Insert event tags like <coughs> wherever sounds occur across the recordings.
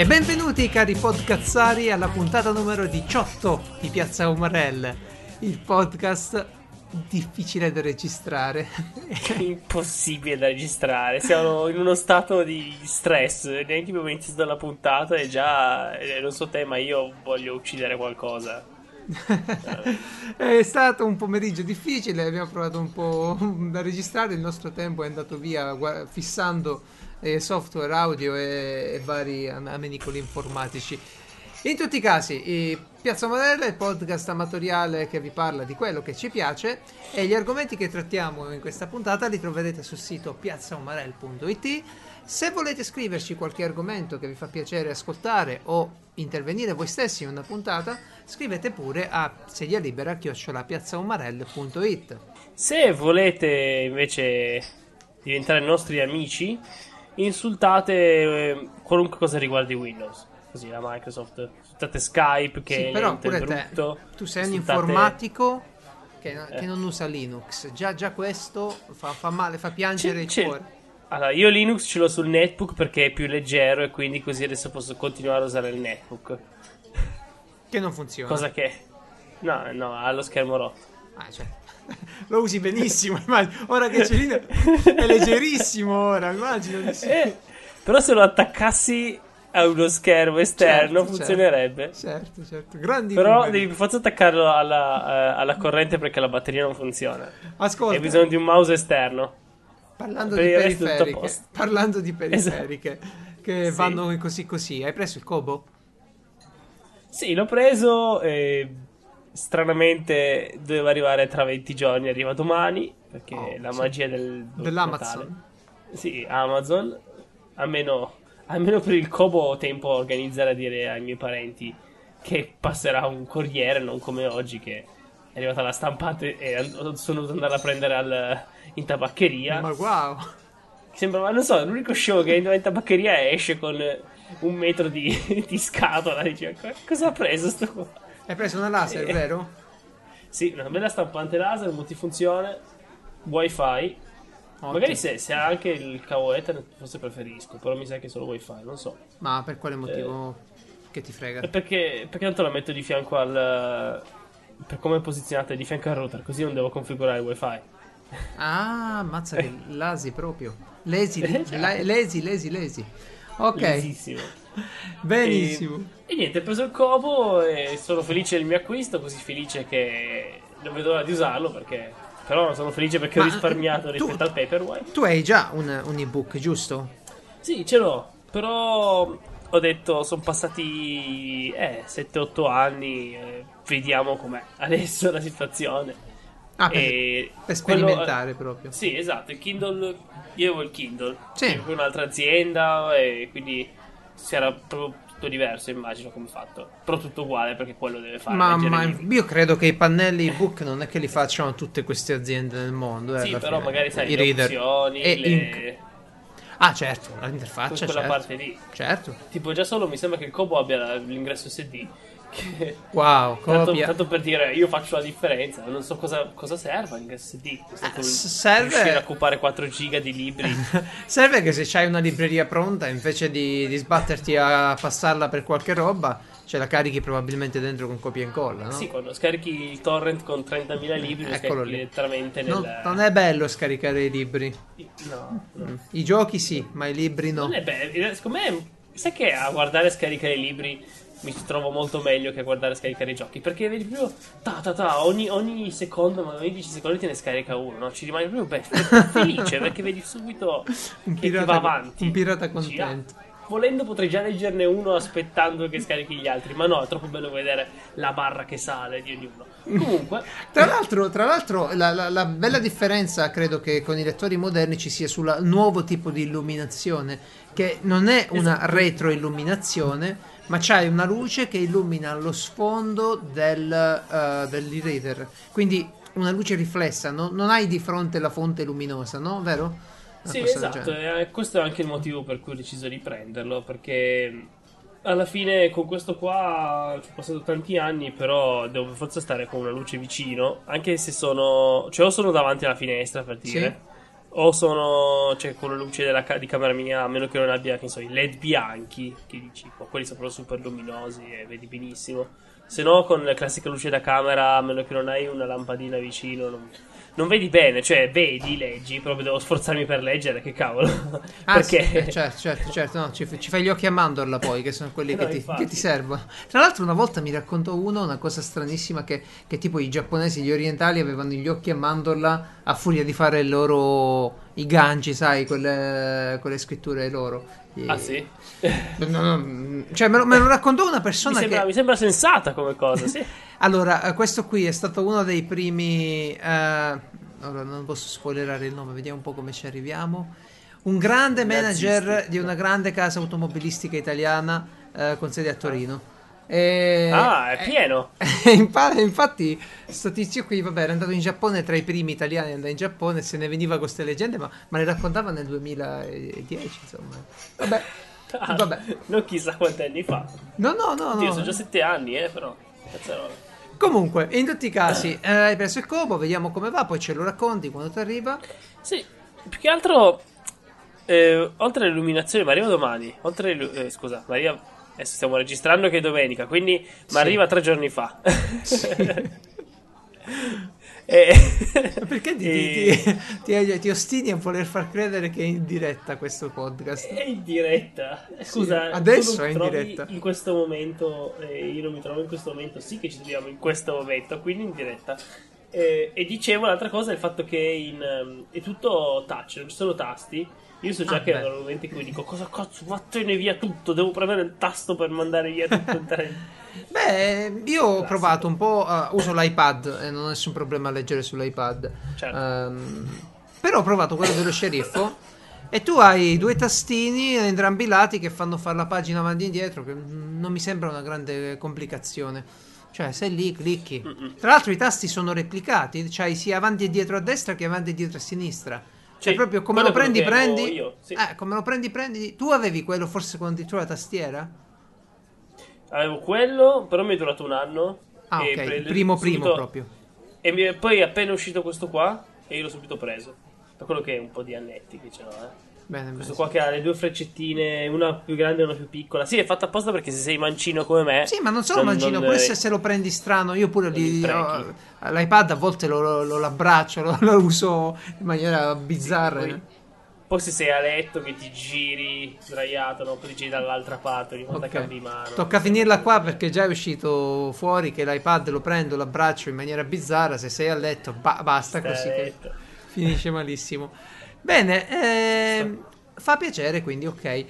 E benvenuti cari podcazzari alla puntata numero 18 di Piazza Umarell, il podcast difficile da registrare. <laughs> Impossibile da registrare, siamo in uno stato di stress, neanche abbiamo iniziato la puntata e già, eh, non so te, ma io voglio uccidere qualcosa. <laughs> è stato un pomeriggio difficile, abbiamo provato un po' <laughs> da registrare, il nostro tempo è andato via fissando eh, software audio e, e vari amenicoli informatici. In tutti i casi, Piazza Modella è il podcast amatoriale che vi parla di quello che ci piace e gli argomenti che trattiamo in questa puntata li troverete sul sito piazzaumarel.it. Se volete scriverci qualche argomento che vi fa piacere ascoltare o intervenire voi stessi in una puntata, scrivete pure a sedia libera piazzaumarel.it. Se volete invece diventare nostri amici, insultate eh, qualunque cosa riguardi Windows così la Microsoft, insultate Skype che sì, però pure brutto, te, tu sei un informatico che, eh. che, non usa Linux, già, già questo fa, fa, male, fa piangere c'è, il cuore. Allora, io Linux ce l'ho sul netbook perché è più leggero e quindi così adesso posso continuare a usare il netbook. Che non funziona. Cosa che... No, no, ha lo schermo rotto. Ah, cioè... <laughs> Lo usi benissimo. <laughs> Ora che c'è lì è leggerissimo ora, immagino. Sì. eh, però se lo attaccassi a uno schermo esterno certo, funzionerebbe. Certo, certo. Grandi Però numeri. devi per forza attaccarlo alla, uh, alla, corrente perché la batteria non funziona. Ascolta. Hai bisogno di un mouse esterno. Parlando per di periferiche, parlando di periferiche esatto. che sì. vanno così così, hai preso il Kobo? Sì, l'ho preso e stranamente doveva arrivare tra 20 giorni, arriva domani perché oh, la sì. magia del dell'Amazon. Natale. Sì, Amazon, almeno almeno per il Kobo ho tempo a organizzare a dire ai miei parenti che passerà un corriere, non come oggi che arrivata la stampante e sono dovuto andare a prendere al, in tabaccheria. Ma wow! Sembra, non so, l'unico show che entra in tabaccheria esce con un metro di, <laughs> di scatola. Dice, cosa ha preso sto qua? Hai preso una laser, eh, vero? Sì, una bella stampante laser, multifunzione, wifi Ottimo. Magari se, se, ha anche il cavo Ethernet forse preferisco, però mi sa che è solo wifi, non so. Ma per quale motivo eh, che ti frega? Perché, perché tanto la metto di fianco al... Per come è posizionata di fianco al router, così non devo configurare il wifi. Ah, ammazza che <laughs> lasi proprio. Lesi, la, lesi, lesi, lesi. Ok. Lesissimo. Benissimo. E, e, niente, ho preso il covo e sono felice del mio acquisto, così felice che non vedo l'ora di usarlo perché però sono felice perché Ma ho risparmiato tu, rispetto al Paperwhite. Tu hai già un, un ebook, giusto? Sì, ce l'ho. Però ho detto, sono passati eh, 7-8 anni, eh, vediamo com'è <laughs> adesso la situazione. Ah, per, per sperimentare quello, proprio. Sì, esatto, il Kindle, io avevo il Kindle, sì. con un'altra azienda e quindi si era proprio tutto diverso, immagino, come fatto. Però tutto uguale perché quello deve fare. Ma, ma io credo che i pannelli ebook non è che li facciano tutte queste aziende nel mondo. Eh, sì, però fine. magari sai, I le reader. opzioni, e le... In... Ah, certo, l'interfaccia. Quella certo. parte lì. Certo. Tipo, già solo mi sembra che il Kobo abbia l'ingresso SD. Che... Wow, tanto, tanto, per dire io faccio la differenza, non so cosa, cosa serva l'ingresso SD. Eh, serve riuscire a occupare 4 giga di libri. <laughs> serve che se c'hai una libreria pronta, invece di, di sbatterti a passarla per qualche roba, ce la carichi probabilmente dentro con copia e incolla, no? Sì, quando scarichi il torrent con 30.000 libri, lo Eccolo lì. direttamente nel... No, non è bello scaricare i libri. No, no. Mm. I giochi sì, ma i libri no. Non è bello, secondo me, sai che a guardare e scaricare i libri mi trovo molto meglio che a guardare e scaricare i giochi. Perché vedi proprio ta ta ta, ogni, ogni secondo, ma ogni 10 secondi te ne scarica uno, no? Ci rimani proprio beh, <laughs> felice perché vedi subito un che, pirata, che va avanti. Un pirata contento. Dici, volendo potrei già leggerne uno aspettando che scarichi gli altri, ma no, è troppo bello vedere la barra che sale di ognuno. Comunque, <laughs> tra l'altro, tra l'altro la, la, la, bella differenza credo che con i lettori moderni ci sia sul nuovo tipo di illuminazione, che non è una esatto. retroilluminazione ma c'hai una luce che illumina lo sfondo del, uh, dell'e-reader. Quindi una luce riflessa, no? non hai di fronte la fonte luminosa, no? Vero? Sì, esatto, e questo è anche il motivo per cui ho deciso di prenderlo, perché alla fine con questo qua ci ho passato tanti anni, però devo forse stare con una luce vicino, anche se sono... cioè o sono davanti alla finestra per dire, Sì. o sono cioè, con la luce della di camera mia, a meno che non abbia, che so, i led bianchi, che dici, oh, quelli sono proprio super luminosi e vedi benissimo. Se no con la classica luce da camera, a meno che non hai una lampadina vicino, non, non vedi bene, cioè vedi, leggi, proprio devo sforzarmi per leggere, che cavolo. Ah, <laughs> Perché... sì, eh, certo, certo, certo, no, ci, ci fai gli occhi a mandorla poi, che sono quelli <laughs> No, che, ti, che ti servono. Tra l'altro una volta mi raccontò uno una cosa stranissima che, che tipo i giapponesi, gli orientali avevano gli occhi a mandorla a furia di fare il loro... i ganji, sai, quelle, quelle scritture loro. E- Ah sì? No, no, mm, cioè me lo, me lo raccontò una Mi persona sembra, che... mi sembra sensata come cosa, sì. <laughs> Allora, eh, questo qui è stato uno dei primi. eh, ora non posso spoilerare il nome, vediamo un po' come ci arriviamo. Un grande manager di una grande casa automobilistica italiana eh, con sede a Torino. E- Ah, è pieno. <laughs> e infa- infatti, sto tizio qui, vabbè, era andato in Giappone tra i primi italiani ad andare in Giappone, se ne veniva con queste leggende, ma, ma le raccontava nel 2010, insomma. Vabbè, Ah, vabbè. Non chissà quanti anni fa. No, no, no, Oddio, no. sono già sette anni, eh, però. Cazzarola. Comunque, in tutti i casi, eh, hai preso il copo, vediamo come va, poi ce lo racconti quando ti arriva. Sì, più che altro, eh, oltre all'illuminazione, ma arriva domani. Oltre eh, scusa, ma arriva... Adesso stiamo registrando che è domenica, quindi mi Sì. arriva tre giorni fa. Sì. <laughs> E- Perché ti, e- ti- ti- ti ostini a voler far credere che è in diretta questo podcast? È in diretta. Scusa, adesso tu non è in diretta. In questo momento, eh, io non mi trovo in questo momento. Sì, che ci troviamo in questo momento, quindi in diretta. Eh, e dicevo l'altra cosa è il fatto che in, ehm, è tutto touch, non ci sono tasti. Io so già Ah, che beh. nel momento in cui dico cosa cazzo, vattene via tutto, devo premere il tasto per mandare via tutto il treno. <laughs> Beh, io ho provato un po', eh, uso l'iPad e non ho nessun problema a leggere sull'iPad. Certo. Ehm, però ho provato quello dello sceriffo e tu hai due tastini entrambi i lati che fanno fare la pagina avanti e indietro, che non mi sembra una grande complicazione. Cioè, sei lì, clicchi. Tra l'altro i tasti sono replicati, c'hai sia avanti e dietro a destra che avanti e dietro a sinistra. Cioè, Sì, proprio come lo prendi, prendi. io, sì. Eh, come lo prendi, prendi. Tu avevi quello forse con dentro la tastiera? Avevo quello, però mi è durato un anno. Ah, ok, pre- il primo primo subito- proprio. E mi- poi è appena uscito questo qua e io l'ho subito preso. Per quello che è un po' di annetti che ce l'ho, eh. Bene, Questo qua che ha le due freccettine, una più grande e una più piccola. Sì, è fatta apposta perché se sei mancino come me. Sì, ma non solo non- mancino, non- pure se, se lo prendi strano, io pure li, ho- l'iPad a volte lo, lo, lo l'abbraccio, lo, lo uso in maniera bizzarra. Poi, poi se sei a letto che ti giri sdraiato, no? poi ti giri dall'altra parte, ogni volta Ok. cambi mano. Tocca finirla qua perché già è uscito fuori che l'iPad lo prendo, l'abbraccio in maniera bizzarra, se sei a letto ba- basta a così letto. finisce malissimo. Bene, ehm, fa piacere quindi, ok.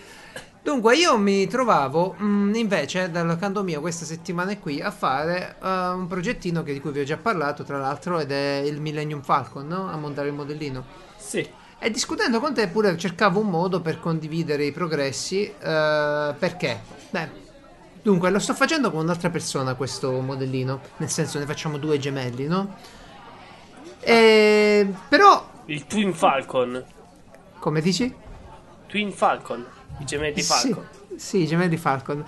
Dunque, io mi trovavo mh, invece dal canto mio questa settimana qui a fare eh, un progettino che- di cui vi ho già parlato, tra l'altro, ed è il Millennium Falcon, no? A montare il modellino. Sì, E discutendo con te pure cercavo un modo per condividere i progressi. eh, perché? Beh, dunque lo sto facendo con un'altra persona questo modellino. Nel senso ne facciamo due gemelli, no? E, però, il Twin Falcon. come dici? Twin Falcon. I gemelli Falcon. Sì, sì, i gemelli Falcon.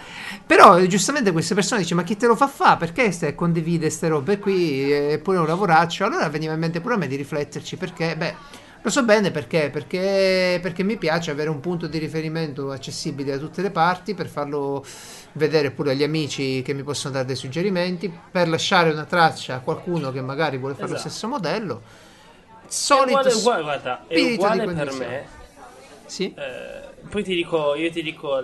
Però giustamente queste persone dicono: Ma chi te lo fa fa? Perché stai condivide queste robe qui? È pure un lavoraccio. Allora veniva in mente pure a me di rifletterci perché, beh, lo so bene perché, perché, perché mi piace avere un punto di riferimento accessibile da tutte le parti per farlo vedere pure agli amici che mi possono dare dei suggerimenti, per lasciare una traccia a qualcuno che magari vuole fare lo Esatto. stesso modello. È Solito uguale, uguale, guarda, è uguale per me. Sì. Eh, poi ti dico, io ti dico,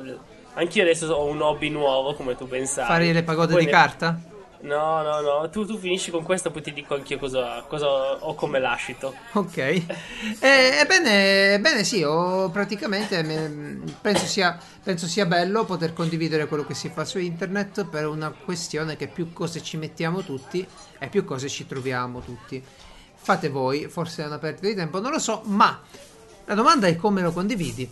anch'io adesso ho un hobby nuovo, come tu ben sai. Fare le pagode Poi di ne- carta? No, no, no, tu, tu finisci con questo, poi ti dico anch'io cosa, cosa ho come lascito. Ok, Eh, ebbene, ebbene sì, ho praticamente me- penso sia, penso sia bello poter condividere quello che si fa su internet per una questione che più cose ci mettiamo tutti e più cose ci troviamo tutti. Fate voi, forse è una perdita di tempo, non lo so, ma la domanda è come lo condividi.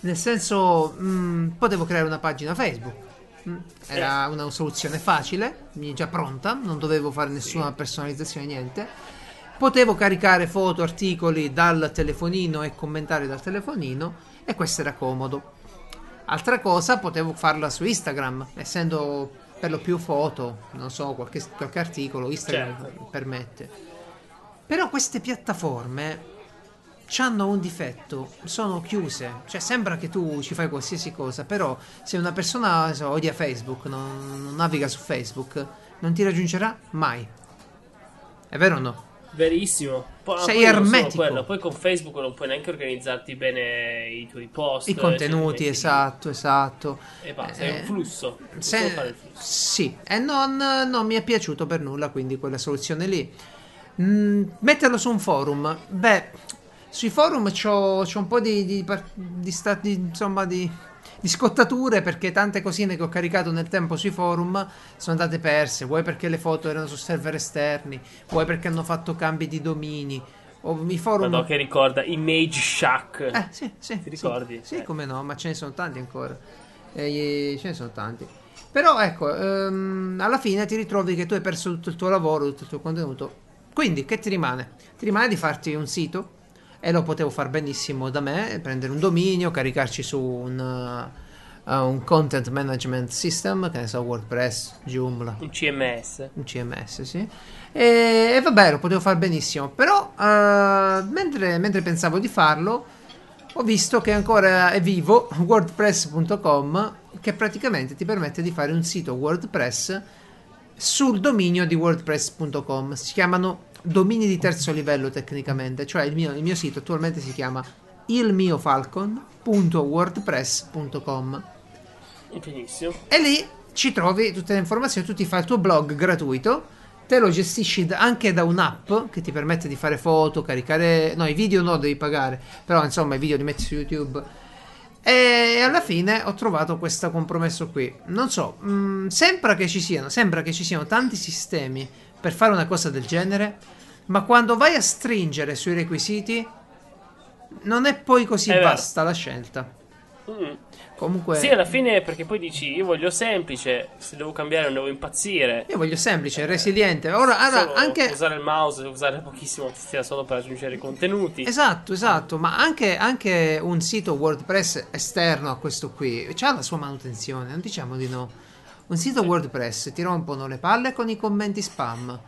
Nel senso, mh, potevo creare una pagina Facebook. Mm, Era una soluzione facile, già pronta, non dovevo fare nessuna personalizzazione, niente. Potevo caricare foto, articoli dal telefonino e commentare dal telefonino e questo era comodo. Altra cosa, potevo farla su Instagram, essendo per lo più foto, non so, qualche, qualche articolo, Instagram Certo. permette. Però queste piattaforme hanno un difetto, sono chiuse, cioè sembra che tu ci fai qualsiasi cosa, però se una persona so, odia Facebook, non, non naviga su Facebook, non ti raggiungerà mai. È vero o no? Verissimo. Poi, Sei ermetico. quello, poi con Facebook non puoi neanche organizzarti bene i tuoi post. I contenuti, esatto, esatto. E basta, Eh, è un flusso. Non Se- flusso. sì, e non, non mi è piaciuto per nulla, quindi quella soluzione lì. Mm, metterlo su un forum, beh, sui forum c'ho, c'ho un po' di, di, di sta- di- insomma, di, di scottature perché tante cosine che ho caricato nel tempo sui forum sono andate perse. Vuoi perché le foto erano su server esterni, vuoi perché hanno fatto cambi di domini. O i forum. Madonna, che ricorda Image Shack. Eh, sì, sì. Ti sì. ricordi? Sì, Eh. come no, ma ce ne sono tanti ancora. Eh, ce ne sono tanti. Però ecco, ehm, alla fine ti ritrovi che tu hai perso tutto il tuo lavoro, tutto il tuo contenuto. Quindi, che ti rimane? Ti rimane di farti un sito e lo potevo fare benissimo da me, prendere un dominio, caricarci su un, uh, uh, un content management system, che ne so, WordPress, Joomla, Un CMS. un CMS, sì. E, e vabbè, lo potevo fare benissimo. Però, eh, mentre, mentre pensavo di farlo, ho visto che ancora è vivo <laughs> WordPress.com, che praticamente ti permette di fare un sito WordPress sul dominio di WordPress.com. Si chiamano domini di terzo livello tecnicamente, cioè il mio, il mio sito attualmente si chiama ilmiofalcon.wordpress.com. Benissimo. E lì ci trovi tutte le informazioni, tu ti fai il tuo blog gratuito, te lo gestisci anche da un'app che ti permette di fare foto, caricare... No, i video no, devi pagare, però insomma i video li metti su YouTube. E alla fine ho trovato questo compromesso qui. Non so, mh, sembra, che ci siano, sembra che ci siano tanti sistemi per fare una cosa del genere, ma quando vai a stringere sui requisiti non è poi così È vero. vasta la scelta. Mm. Comunque... Sì, alla fine perché poi dici io voglio semplice, se devo cambiare non devo impazzire. Io voglio semplice, resiliente. Ora, allora, anche. usare il mouse, usare pochissimo tastiera solo per aggiungere i contenuti. Esatto, esatto, ma anche, anche un sito WordPress esterno a questo qui ha la sua manutenzione, non diciamo di no. Un sito WordPress ti rompono le palle con i commenti spam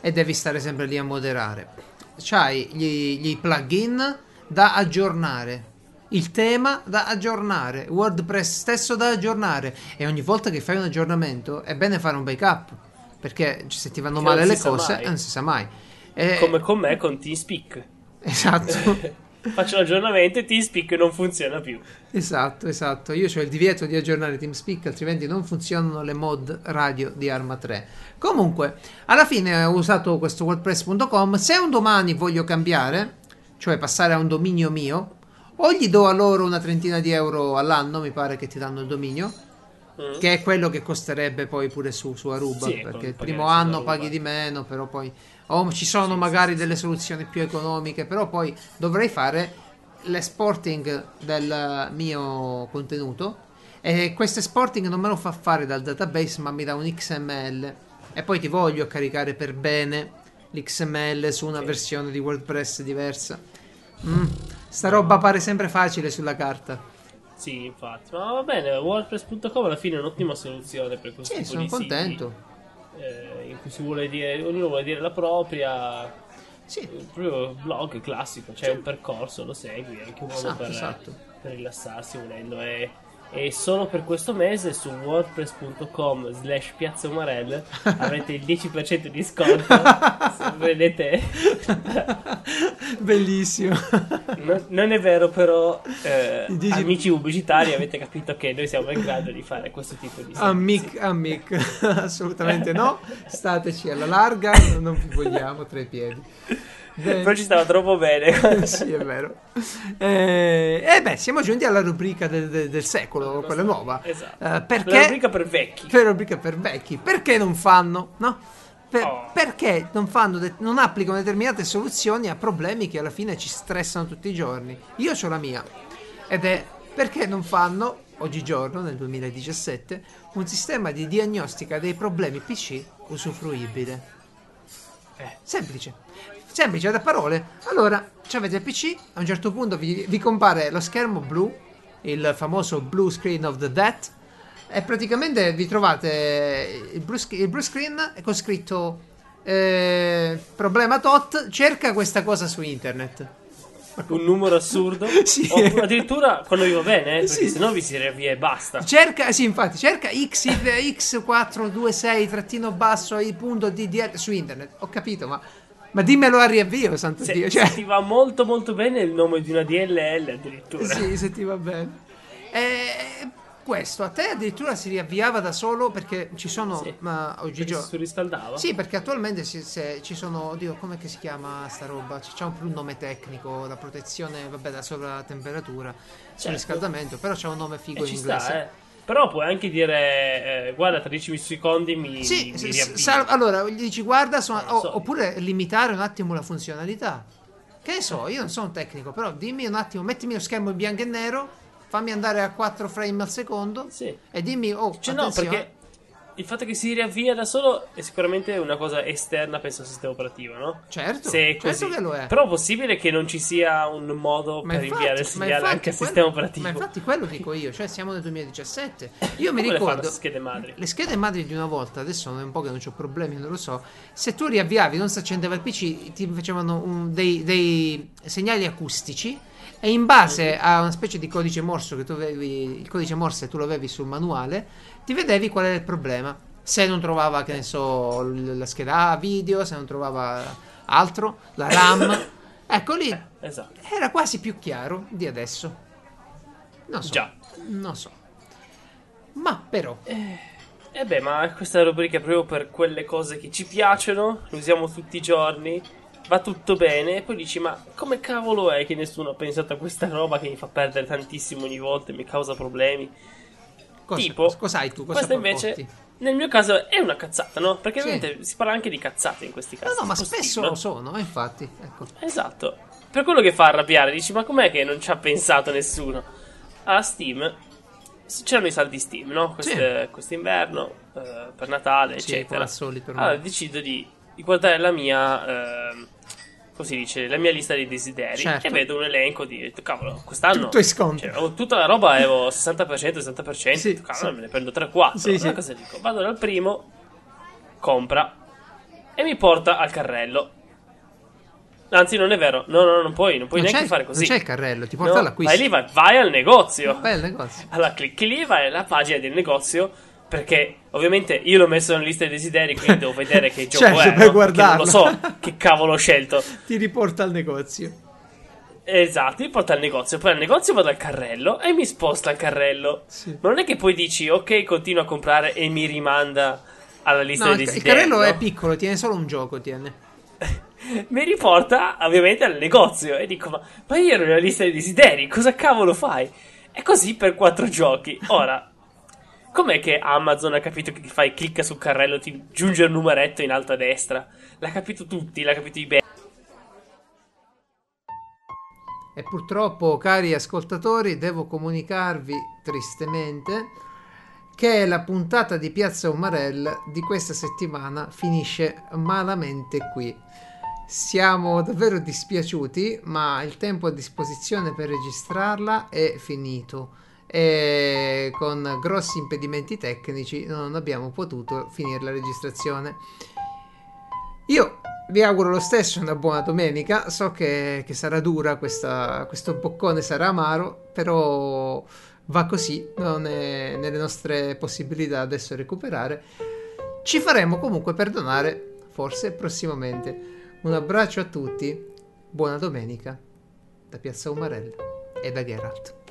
e devi stare sempre lì a moderare. C'hai gli, gli plugin da aggiornare, il tema da aggiornare, WordPress stesso da aggiornare e ogni volta che fai un aggiornamento è bene fare un backup perché se ti vanno Che male le cose mai. non si sa mai. E- Come con me con TeamSpeak. Esatto. <laughs> Faccio l'aggiornamento e TeamSpeak non funziona più. Esatto, esatto. Io ho il divieto di aggiornare TeamSpeak, altrimenti non funzionano le mod radio di Arma 3. Comunque, alla fine ho usato questo WordPress.com. Se un domani voglio cambiare, cioè passare a un dominio mio, o gli do a loro una trentina di euro all'anno, mi pare che ti danno il dominio, Mm. che è quello che costerebbe poi pure su, su Aruba, Sì, perché il primo anno paghi di meno, però poi... O ci sono magari delle soluzioni più economiche, però poi dovrei fare l'esporting del mio contenuto e questo esporting non me lo fa fare dal database ma mi dà un XML e poi ti voglio caricare per bene l'XML su una Sì. versione di WordPress diversa. Mm, sta roba pare sempre facile sulla carta. Sì, infatti. Ma va bene, WordPress.com alla fine è un'ottima soluzione per questo Sì, tipo sono siti, contento. eh, in cui si vuole dire, ognuno vuole dire la propria. Sì, Il proprio blog classico, c'è un percorso, lo segui, è anche un modo Esatto, per, esatto. per rilassarsi volendo. E, e solo per questo mese su wordpress.com slash piazza Umarell <laughs> avrete il 10% di sconto se volete. bellissimo. Non, non è vero, però, eh, Il 10 amici pubblicitari, avete capito che noi siamo in grado di fare questo tipo di Amic, amic, <laughs> assolutamente no. Stateci alla larga, non vi vogliamo tra i piedi. Bene. Però ci stava troppo bene. <laughs> sì, è vero. Eh, e beh, siamo giunti alla rubrica del, del- del secolo, quella nuova. Esatto. Eh, La perché rubrica per vecchi. per rubrica per vecchi, perché non fanno, no? Per- Oh. Perché non fanno, de- non applicano determinate soluzioni a problemi che alla fine ci stressano tutti i giorni? Io ho la mia. Ed è perché non fanno, oggigiorno, nel 2017, un sistema di diagnostica dei problemi PC usufruibile. Eh. Semplice. Semplice da parole. Allora, ci avete il PC, a un certo punto vi, vi compare lo schermo blu il famoso blue screen of the dead. E praticamente vi trovate il blue, il blue screen con scritto eh, problema tot, cerca questa cosa su internet. Un numero assurdo. <laughs> Sì. O addirittura quando vi va bene, eh, perché Sì. sennò vi si riavvia e basta. Cerca, sì, infatti, cerca X426 trattino basso i punto DDL su internet. Ho capito, ma, ma dimmelo a riavvio, santo Se, Dio. Cioè, se ti va molto molto bene il nome di una DLL addirittura. sì, se ti va bene. E questo a te addirittura si riavviava da solo perché ci sono Sì. ma oggigiorno. si surriscaldava? Sì, perché attualmente si- se- ci sono, oddio, come si chiama sta roba? C'è un, un nome tecnico, la protezione, vabbè, da sovratemperatura, sul riscaldamento, però c'è un nome figo Certo. E in inglese. sta, eh. Però puoi anche dire, eh, guarda, tra 10 secondi mi, Sì, mi sal- allora gli dici guarda, sono- o- so. oppure limitare un attimo la funzionalità. Che ne so, io non sono un tecnico, però dimmi un attimo, mettimi lo schermo in bianco e nero, fammi andare a 4 frame al secondo Sì. e dimmi, oh, Cioè, no, attenzione. perché il fatto che si riavvia da solo è sicuramente una cosa esterna, penso, al sistema operativo, no? Certo, Se è certo così. che lo è. Però è possibile che non ci sia un modo Ma per infatti- inviare il segnale infatti anche al quello- sistema operativo. Ma infatti quello dico io, cioè siamo nel 2017. <laughs> Io mi ricordo le schede madri? le schede madri di una volta, adesso è un po' che non ho problemi, non lo so. Se tu riavviavi, non si accendeva il PC, ti facevano un- dei, dei segnali acustici e in base a una specie di codice morse che tu avevi, il codice morse tu lo avevi sul manuale, ti vedevi qual era il problema. Se non trovava, che ne so, la scheda video, se non trovava altro, la RAM. <coughs> ecco lì Esatto. era quasi più chiaro di adesso. Non so. Già. Non so. Ma però. E beh, ma questa rubrica è proprio per quelle cose che ci piacciono, lo usiamo tutti i giorni, va tutto bene, e poi dici, ma come cavolo è che nessuno ha pensato a questa roba che mi fa perdere tantissimo ogni volta e mi causa problemi? Cosa, Tipo, cos'hai tu? Cosa Questa invece, nel mio caso, è una cazzata, no? Perché Sì. ovviamente si parla anche di cazzate in questi casi. No, no, ma spesso lo sono, infatti. Ecco. Esatto. Per quello che fa arrabbiare, dici, ma com'è che non ci ha pensato nessuno? A Steam c'erano i saldi Steam, no? Queste- Quest'inverno, eh, per Natale, Sì, eccetera. solito ormai. Allora decido di, di guardare la mia, come si dice, la mia lista dei desideri Certo. e vedo un elenco di, cavolo, quest'anno... Tutto in sconto. cioè, avevo tutta la roba avevo 60%, 60%, Sì, cavolo, sì. me ne prendo 3-4. Sì, allora sì. cosa dico? Vado dal primo, compra e mi porta al carrello. Anzi, non è vero. No, no, non puoi, non puoi non, neanche fare così. non c'è il carrello, ti porta No, all'acquisto. vai lì, vai, vai al negozio. Vai al negozio. Allora, clicchi lì, vai alla pagina del negozio. Perché ovviamente io l'ho messo nella lista dei desideri, quindi devo vedere che <laughs> gioco Certo, è. no? Non lo so che cavolo ho scelto. <laughs> Ti riporta al negozio. Esatto, mi porta al negozio. Poi al negozio vado al carrello e mi sposta al carrello. Sì. Ma non è che poi dici, ok, continuo a comprare e mi rimanda alla lista No, dei il, il desideri. carrello no? è piccolo, tiene solo un gioco, tiene. <laughs> mi riporta ovviamente al negozio e dico: Ma, ma io ero nella lista dei desideri, cosa cavolo fai? E così per quattro giochi. Ora, com'è che Amazon ha capito che ti fai clicca sul carrello, ti giunge il numeretto in alto a destra? L'ha capito tutti, l'ha capito eBay. E purtroppo, cari ascoltatori, devo comunicarvi tristemente che la puntata di Piazza Umarell di questa settimana finisce malamente qui. Siamo davvero dispiaciuti, ma il tempo a disposizione per registrarla è finito e con grossi impedimenti tecnici non abbiamo potuto finire la registrazione. Io vi auguro lo stesso una buona domenica. So che, che sarà dura questa, questo boccone, sarà amaro, però va così, non è nelle nostre possibilità adesso recuperare. Ci faremo comunque perdonare, forse prossimamente. Un abbraccio a tutti, buona domenica da Piazza Umarella e da Geralt.